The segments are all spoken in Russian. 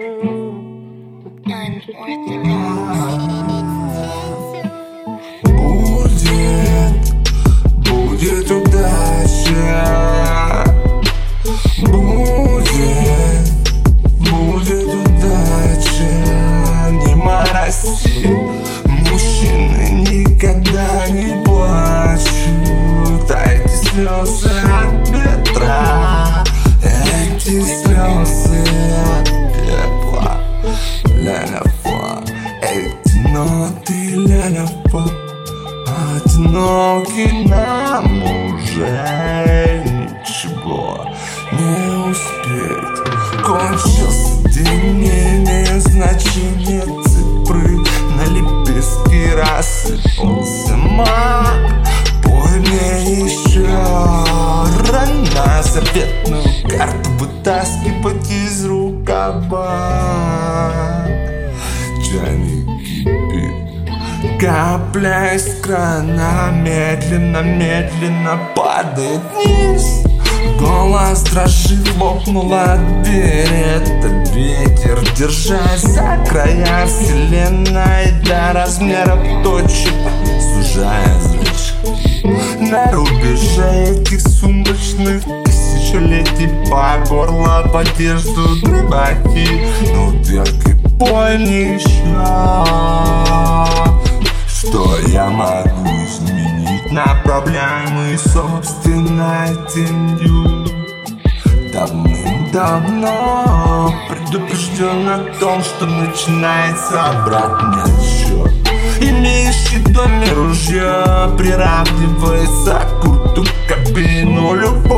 Будет, будет удача. Будет, будет удача. Не мороси Мужчины никогда не плачут. Эти слезы от ветра Эти слезы Эти ноты ля-ля-фа Одинокий нам уже ничего не успеть Кончился день, не имеет значения цифры. На лепестке рассыпался мак. Пой мне еще рано Заветную карту вытаскивать из рукава Чайник кипит Капля из крана медленно-медленно падает вниз. Голос дрожит, лопнула дверь. Это ветер, держась за края вселенной До размеров точек, сужая зрачки На рубеже этих сумрачных тысячелетий По горло в одежду рыбаки. Ну так еще что я могу изменить Направляемый собственной тенью? Давным-давно предупрежден о том, что начинается обратный отсчет. Имеющий доме ружье приравнивается к курту кабину читать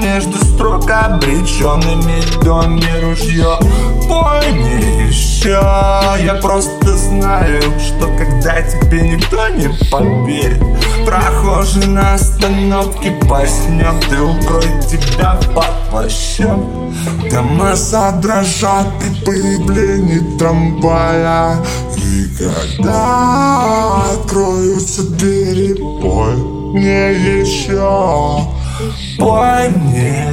между строк обреченными в доме ружье Пой мне еще, я просто знаю, что когда тебе никто не поверит Прохожий на остановке поснет и укроет тебя под плащом Дома дрожат при появлении трамвая. И когда откроются двери, пой мне еще Пой мне,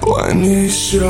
пой мне еще